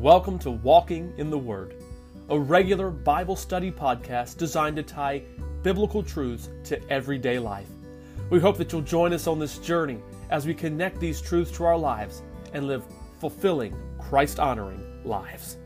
Welcome to Walking in the Word, a regular Bible study podcast designed to tie biblical truths to everyday life. We hope that you'll join us on this journey as we connect these truths to our lives and live fulfilling, Christ honoring lives.